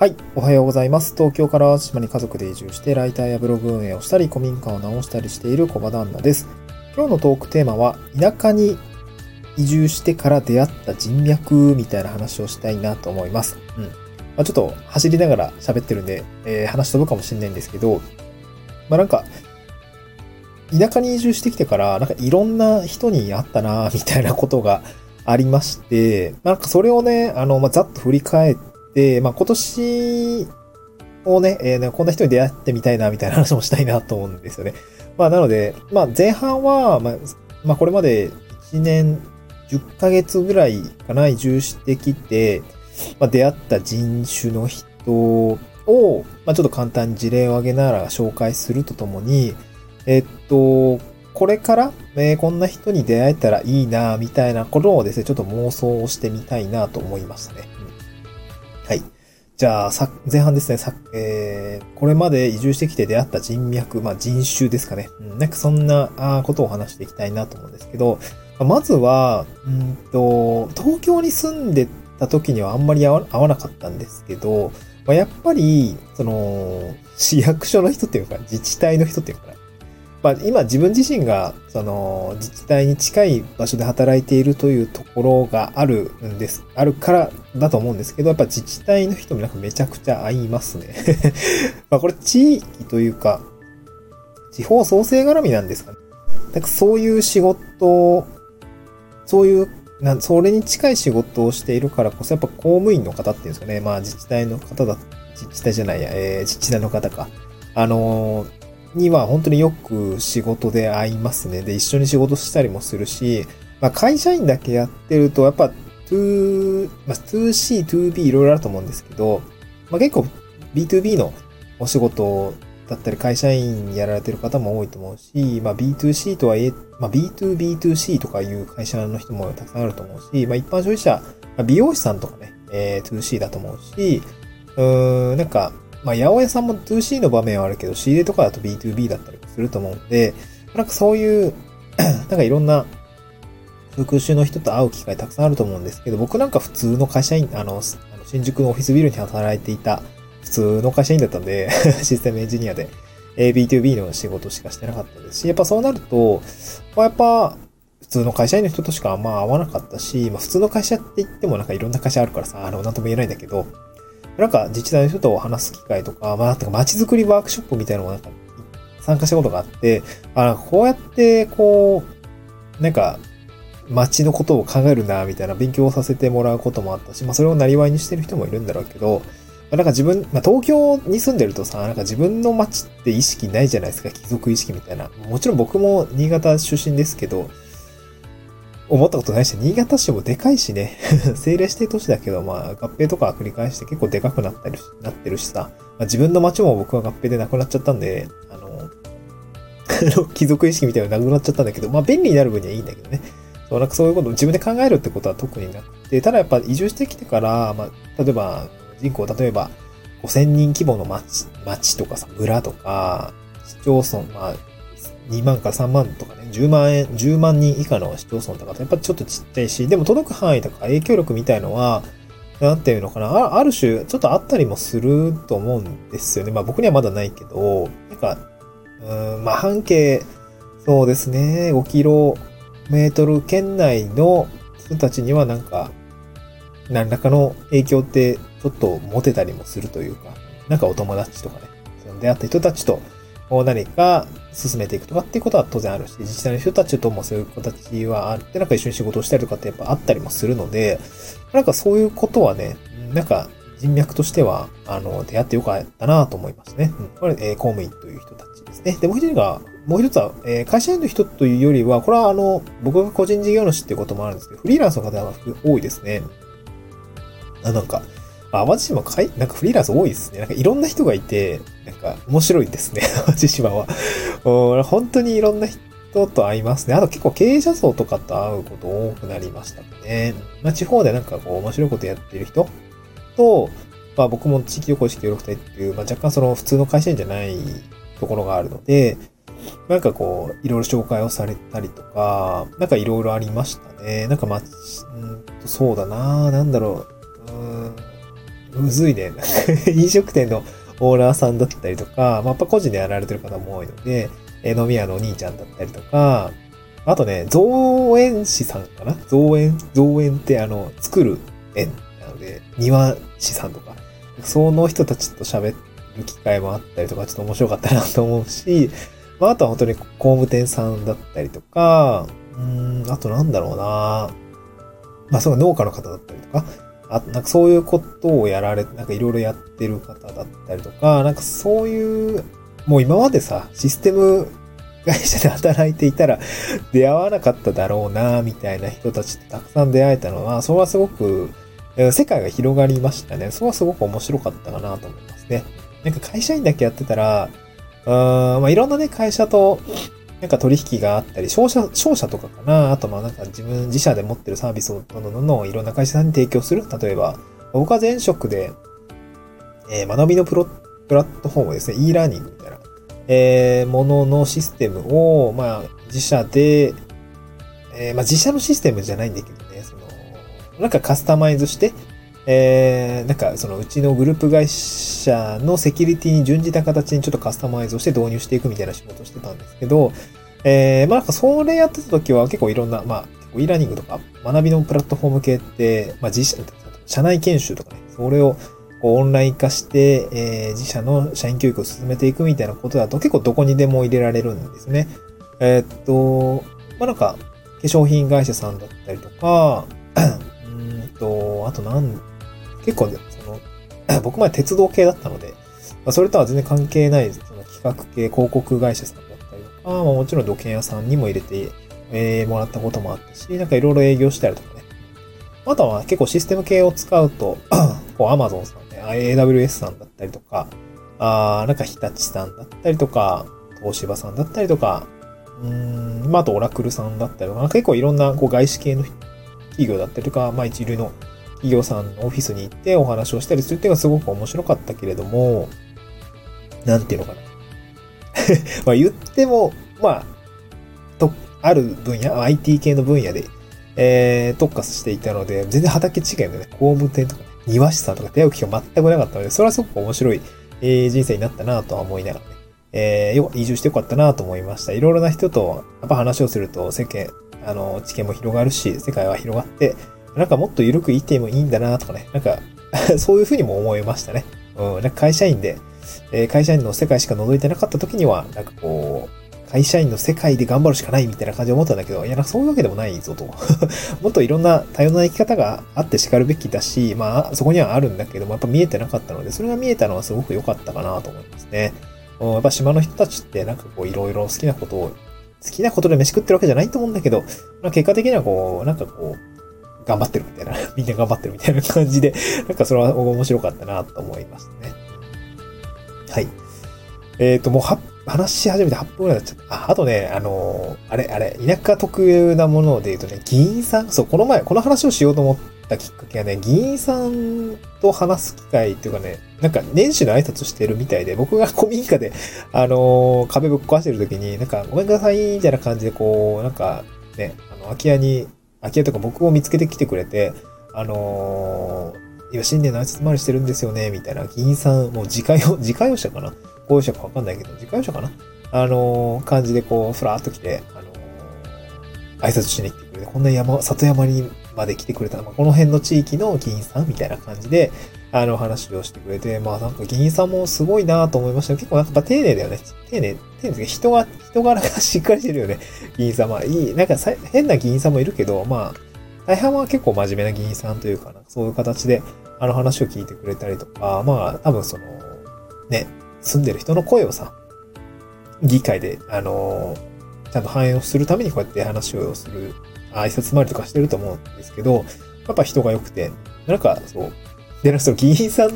はい。おはようございます。東京から島に家族で移住して、ライターやブログ運営をしたり、古民家を直したりしている小場旦那です。今日のトークテーマは、田舎に移住してから出会った人脈みたいな話をしたいなと思います。うん。まあ、ちょっと走りながら喋ってるんで、えー、話飛ぶかもしれないんですけど、まあなんか、田舎に移住してきてから、なんかいろんな人に会ったな、みたいなことがありまして、まあ、なんかそれをね、あの、まあ、ざっと振り返って、で、まあ、今年をね、えー、ね、こんな人に出会ってみたいな、みたいな話もしたいなと思うんですよね。まあ、なので、まあ、前半は、まあ、まあ、これまで1年10ヶ月ぐらいかな、移住してきて、まあ、出会った人種の人を、まあ、ちょっと簡単に事例を挙げながら紹介するとともに、えっと、これから、えー、こんな人に出会えたらいいな、みたいなことをですね、ちょっと妄想をしてみたいなと思いましたね。はい。じゃあ、さ、前半ですね、さ、えー、これまで移住してきて出会った人脈、まあ人種ですかね。うん、なんかそんなあことを話していきたいなと思うんですけど、まずは、うんと、東京に住んでた時にはあんまり合わなかったんですけど、まあ、やっぱり、その、市役所の人っていうか、自治体の人っていうか、まあ、今自分自身が、その、自治体に近い場所で働いているというところがあるんです、あるからだと思うんですけど、やっぱ自治体の人もなんかめちゃくちゃ合いますね。まこれ地域というか、地方創生絡みなんですかね。なんかそういう仕事、そういう、なそれに近い仕事をしているからこそ、やっぱ公務員の方っていうんですかね。まあ自治体の方だ、自治体じゃないや、えー、自治体の方か。あのーには本当によく仕事で会いますね。で、一緒に仕事したりもするし、まあ、会社員だけやってると、やっぱ 2, まあ、2C、2B いろいろあると思うんですけど、まあ、結構 B2B のお仕事だったり会社員やられてる方も多いと思うし、まあ、B2C とはいえ、まあ、B2B2C とかいう会社の人もたくさんあると思うし、まあ、一般消費者、まあ、美容師さんとかね、えー、2C だと思うし、うーん、なんか、まあ、八百屋さんも 2C の場面はあるけど、仕入れとかだと B2B だったりすると思うんで、なんかそういう、なんかいろんな復讐の人と会う機会たくさんあると思うんですけど、僕なんか普通の会社員、あの、新宿のオフィスビルに働いていた普通の会社員だったんで システムエンジニアで、B2B の仕事しかしてなかったですし、やっぱそうなると、まあ、やっぱ、普通の会社員の人としかあんま会わなかったし、まあ普通の会社って言ってもなんかいろんな会社あるからさ、あの、なんとも言えないんだけど、なんか自治体の人と話す機会とか、まあ、街づくりワークショップみたいなのもなんか参加したことがあって、あこうやって、こう、なんか、街のことを考えるな、みたいな勉強をさせてもらうこともあったし、まあそれをなりわいにしてる人もいるんだろうけど、なんか自分、まあ東京に住んでるとさ、なんか自分の街って意識ないじゃないですか、貴族意識みたいな。もちろん僕も新潟出身ですけど、思ったことないし、新潟市もでかいしね、政令指定都市だけど、まあ、合併とか繰り返して結構でかくなったりなってるしさ、まあ、自分の街も僕は合併でなくなっちゃったんで、あの、貴族意識みたいなのなくなっちゃったんだけど、まあ、便利になる分にはいいんだけどね。そう、なんかそういうこと自分で考えるってことは特になくて、ただやっぱ移住してきてから、まあ、例えば、人口、例えば、5000人規模の町、町とかさ、村とか、市町村、まあ、2万か3万とかね、10万円、10万人以下の市町村とかってやっぱちょっとちっちゃいし、でも届く範囲とか影響力みたいのは、なんていうのかなあ、る種、ちょっとあったりもすると思うんですよね。まあ僕にはまだないけど、なんか、うん、まあ半径、そうですね、5キロメートル圏内の人たちにはなんか、何らかの影響ってちょっと持てたりもするというか、なんかお友達とかね、その出会った人たちと何か進めていくとかっていうことは当然あるし、自治体の人たちともそういう形はあって、なんか一緒に仕事をしたりとかってやっぱあったりもするので、なんかそういうことはね、なんか人脈としては、あの、出会ってよかったなと思いますね。うん、これ、えー、公務員という人たちですね。で、もう一人が、もう一つは、えー、会社員の人というよりは、これはあの、僕が個人事業主っていうこともあるんですけど、フリーランスの方が多いですね。あ、なんか、あ、淡路島かい、なんかフリーランス多いですね。なんかいろんな人がいて、なんか面白いですね、淡路島は。本当にいろんな人と会いますね。あと結構経営者層とかと会うこと多くなりましたね。まあ地方でなんかこう面白いことやってる人と、まあ僕も地域旅行式協力隊っていう、まあ若干その普通の会社員じゃないところがあるので、なんかこう、いろいろ紹介をされたりとか、なんかいろいろありましたね。なんかまあ、うんそうだななんだろう。うんむずいね。飲食店のオーナーさんだったりとか、まあ、やっぱ個人でやられてる方も多いので、え飲み屋のお兄ちゃんだったりとか、あとね、造園師さんかな？造園、造園ってあの、作る園なので、庭師さんとか、その人たちと喋る機会もあったりとか、ちょっと面白かったなと思うし、まあ、あとは本当に工務店さんだったりとか、うん、あとなんだろうな。まあ、その農家の方だったりとか、あなんかそういうことをやられ、なんかいろいろやってる方だったりとか、なんかそういう、もう今までさ、システム会社で働いていたら 出会わなかっただろうな、みたいな人たちってたくさん出会えたのは、それはすごく、世界が広がりましたね。それはすごく面白かったかなと思いますね。なんか会社員だけやってたら、うん、まあいろんなね、会社と、なんか取引があったり、商社、商社とかかな。あとまあなんか自分自社で持ってるサービスをどんどんどんどんいろんな会社さんに提供する。例えば、僕は前職で、えー、学びのプロ、プラットフォームですね。e ラーニングみたいな、えー、もののシステムを、まあ自社で、えー、まあ自社のシステムじゃないんだけどね、その、なんかカスタマイズして、えー、なんかそのうちのグループ会社のセキュリティに準じた形にちょっとカスタマイズをして導入していくみたいな仕事をしてたんですけど、えー、まあなんかそれやってた時は結構いろんな、まあ結構 e ラーニングとか学びのプラットフォーム系って、まあ自社、社内研修とかね、それをこうオンライン化して、えー、自社の社員教育を進めていくみたいなことだと結構どこにでも入れられるんですね。えー、っと、まあなんか化粧品会社さんだったりとか、うんと、あとなん、結構、ね、その、僕前鉄道系だったので、まあ、それとは全然関係ない、その企画系広告会社さんだったりとか、まあ、もちろん土建屋さんにも入れて、えー、もらったこともあったし、なんかいろいろ営業したりとかね。あとは結構システム系を使うと、こう Amazon さんね、AWS さんだったりとか、あなんか日立さんだったりとか、東芝さんだったりとか、うん、まあ、あとオラクルさんだったりとか、結構いろんなこう外資系の企業だったりとか、まあ一流の企業さんのオフィスに行ってお話をしたりするっていうのがすごく面白かったけれども、なんていうのかな。まあ言っても、まあ、と、ある分野、IT 系の分野で、えー、特化していたので、全然畑違いのね、工務店とか、ね、庭師さんとか出会う機会全くなかったので、それはすごく面白い、えー、人生になったなとは思いながらね、えー、よ移住してよかったなと思いました。いろいろな人と、やっぱ話をすると世間、あの、知見も広がるし、世界は広がって、なんかもっと緩くいてもいいんだなとかね、なんか そういうふうにも思いましたね。うん、なんか会社員で、えー、会社員の世界しか覗いてなかった時には、なんかこう、会社員の世界で頑張るしかないみたいな感じで思ったんだけど、いや、なんかそういうわけでもないぞと。もっといろんな多様な生き方があって叱るべきだし、まあ、そこにはあるんだけども、やっぱ見えてなかったので、それが見えたのはすごく良かったかなと思いますね。うん、やっぱ島の人たちってなんかこういろいろ好きなことを、好きなことで飯食ってるわけじゃないと思うんだけど、まあ、結果的にはこう、なんかこう、頑張ってるみたいな、みんな頑張ってるみたいな感じで、なんかそれは面白かったなと思いましたね。はい。えっ、ー、と、もうは、話し始めて8分ぐらいになっちゃった。あ、あとね、あのー、あれ、あれ、田舎特有なもので言うとね、議員さん、そう、この前、この話をしようと思ったきっかけがね、議員さんと話す機会っていうかね、なんか年始の挨拶してるみたいで、僕が 古民家で、あのー、壁ぶっ壊してる時に、なんか、ごめんなさい、みたいな感じで、こう、なんか、ね、あの、空き家に空き家とか僕を見つけてきてくれて、あのー、今新年の挨拶回りしてるんですよね、みたいな、議員さん、もう自家用、自家用車かな？公用車かわかんないけど、自家用車かな？あのー、感じでこう、ふらーっと来て、あのー、挨拶しに来てくれて、こんな山、里山にまで来てくれた、まあ、この辺の地域の議員さんみたいな感じで、あの、話をしてくれて、まあなんか議員さんもすごいなと思いました結構なんか丁寧だよね。丁寧、丁寧です、人が、人柄がしっかりしてるよね。議員さん。まあいい、なんかさ変な議員さんもいるけど、まあ、大半は結構真面目な議員さんというかな、そういう形で、あの話を聞いてくれたりとか、まあ多分その、ね、住んでる人の声をさ、議会で、あのちゃんと反映をするためにこうやって話をする、挨拶回りとかしてると思うんですけど、やっぱ人が良くて、なんかそう、で、その議員さん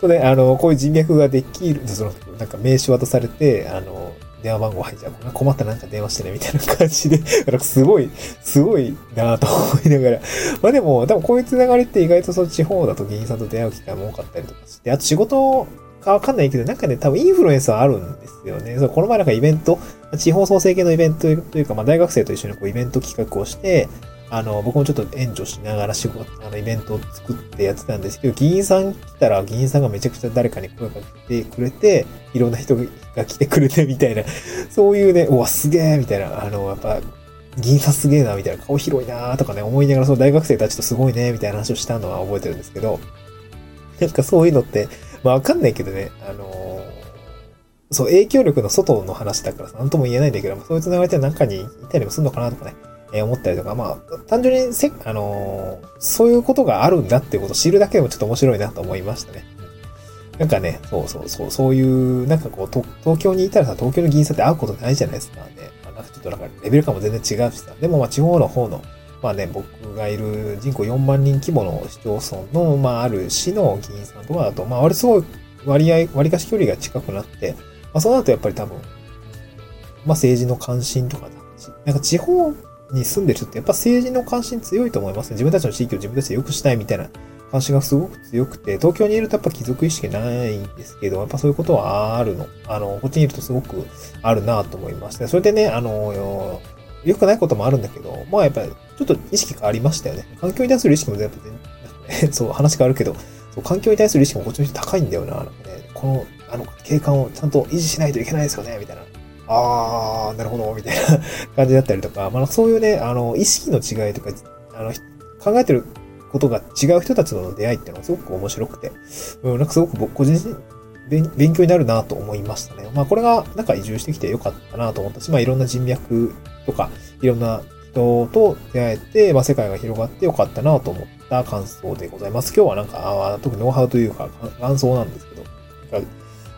とね、あの、こういう人脈ができる、その、なんか名刺渡されて、あの、電話番号入っちゃう。困ったらなんか電話してね、みたいな感じで、なんかすごい、すごいなと思いながら。まあでも、多分こういうつながりって意外とその地方だと議員さんと出会う機会も多かったりとかして、あと仕事かわかんないけど、なんかね、多分インフルエンスはあるんですよね。そうこの前なんかイベント、地方創生系のイベントというか、まあ大学生と一緒にこうイベント企画をして、あの、僕もちょっと援助しながら仕事、あの、イベントを作ってやってたんですけど、議員さん来たら、議員さんがめちゃくちゃ誰かに声かけてくれて、いろんな人が来てくれてみたいな、そういうね、うわ、すげえみたいな、あの、やっぱ、議員さんすげえな、みたいな、顔広いなとかね、思いながら、その大学生たちとすごいね、みたいな話をしたのは覚えてるんですけど、なんかそういうのって、まあわかんないけどね、あの、そう、影響力の外の話だからさ、なんとも言えないんだけども、そういう繋がりって中にいたりもするのかなとかね、え、思ったりとか、まあ、単純にせ、あのー、そういうことがあるんだっていうことを知るだけでもちょっと面白いなと思いましたね。なんかね、そうそうそう、そういう、なんかこう、東京にいたらさ、東京の議員さんって会うことないじゃないですかね。まあ、なんかちょっとなんかレベル感も全然違うしさ。でもまあ地方の方の、まあね、僕がいる人口4万人規模の市町村の、まあある市の議員さんとかだと、まあ割すごい割合、割かし距離が近くなって、まあそうなるとやっぱり多分、まあ政治の関心とかだし、なんか地方に住んでる人ってやっぱ政治の関心強いと思いますね。自分たちの地域を自分たちで良くしたいみたいな関心がすごく強くて、東京にいるとやっぱ貴族意識ないんですけど、やっぱそういうことはあるの。あの、こっちにいるとすごくあるなと思いまして、それでね、あの、良くないこともあるんだけど、まあやっぱりちょっと意識変わりましたよね。環境に対する意識も全部全然、そう話変わるけど、そう環境に対する意識もこっちの人高いんだよな。なんかね、この、あの、景観をちゃんと維持しないといけないですよね、みたいな。あー、なるほど、みたいな感じだったりとか、まあそういうね、あの、意識の違いとか、あの、考えてることが違う人たちとの出会いっていうのはすごく面白くて、うん、なんかすごく僕個人勉強になるなと思いましたね。まあこれがなんか移住してきてよかったなと思ったし、まあいろんな人脈とか、いろんな人と出会えて、まあ世界が広がってよかったなと思った感想でございます。今日はなんか、あ特にノウハウというか感想なんですけど、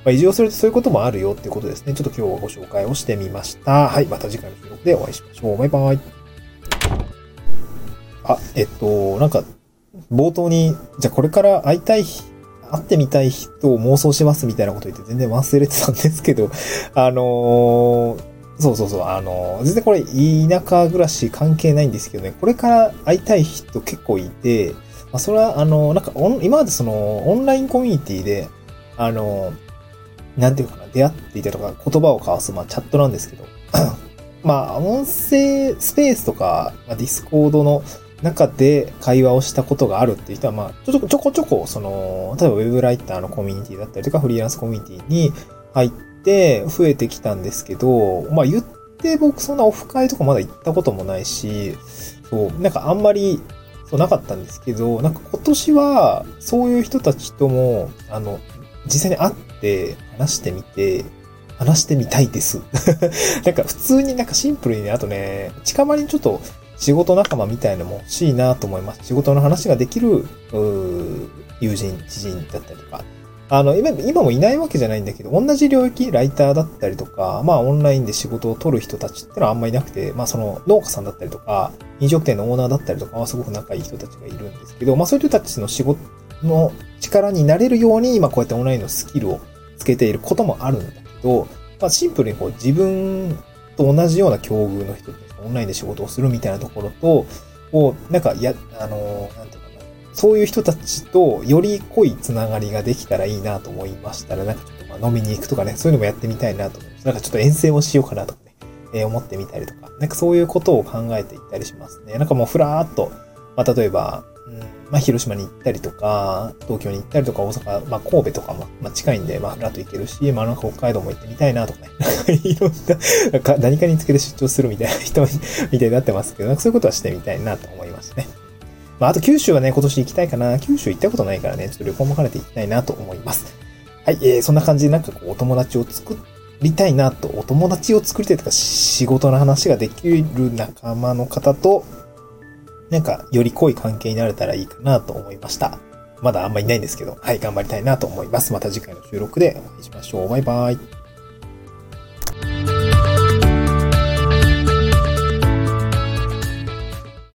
まあ、移住をするとそういうこともあるよっていうことですね。ちょっと今日はご紹介をしてみました。はい。また次回の収録でお会いしましょう。バイバイ。あ、えっと、なんか、冒頭に、じゃあこれから会いたい、会ってみたい人を妄想しますみたいなこと言って全然忘れてたんですけど、あのー、そうそうそう、あの、全然これ田舎暮らし関係ないんですけどね、これから会いたい人結構いて、まあ、それは、あの、なんか今までその、オンラインコミュニティで、あのなんていうかな、出会っていたとか言葉を交わす、まあチャットなんですけど、まあ音声スペースとか、まあ、ディスコードの中で会話をしたことがあるっていう人は、まあ、ちょこちょこちょこ、その、例えばウェブライターのコミュニティだったりとか、フリーランスコミュニティに入って増えてきたんですけど、まあ言って僕そんなオフ会とかまだ行ったこともないし、そう、なんかあんまり、そうなかったんですけど、なんか今年はそういう人たちとも、あの、実際に会って話してみて、話してみたいです。なんか普通になんかシンプルにね、あとね、近場にちょっと仕事仲間みたいのも欲しいなと思います。仕事の話ができる、友人、知人だったりとか。あの、今、今もいないわけじゃないんだけど、同じ領域、ライターだったりとか、まあオンラインで仕事を取る人たちってのはあんまりいなくて、まあその農家さんだったりとか、飲食店のオーナーだったりとかはすごく仲いい人たちがいるんですけど、まあそういう人たちの仕事の力になれるように、今こうやってオンラインのスキルをつけていることもあるんだけど、まあシンプルにこう自分と同じような境遇の人オンラインで仕事をするみたいなところと、を、なんか、や、あの、なんていうかな、そういう人たちとより濃いつながりができたらいいなと思いましたら、なんかちょっとまあ飲みに行くとかね、そういうのもやってみたいなと思います。なんかちょっと遠征をしようかなとかね、えー、思ってみたりとか、なんかそういうことを考えていったりしますね。なんかもうふらーっと、まあ例えば、まあ、広島に行ったりとか、東京に行ったりとか、大阪、まあ、神戸とかも、まあ、近いんで、まあ、ふらっと行けるし、まあ、なんか北海道も行ってみたいなとかね。いろんな、か何かにつけて出張するみたいな 人にみたいになってますけど、なんかそういうことはしてみたいなと思いますね。まあ、あと九州はね、今年行きたいかな。九州行ったことないからね、ちょっと旅行も兼ねて行きたいなと思います。はい、えー、そんな感じでなんかこう、お友達を作りたいなと、お友達を作りたいとか、仕事の話ができる仲間の方と、なんか、より濃い関係になれたらいいかなと思いました。まだあんまりいないんですけど、はい、頑張りたいなと思います。また次回の収録でお会いしましょう。バイバイ。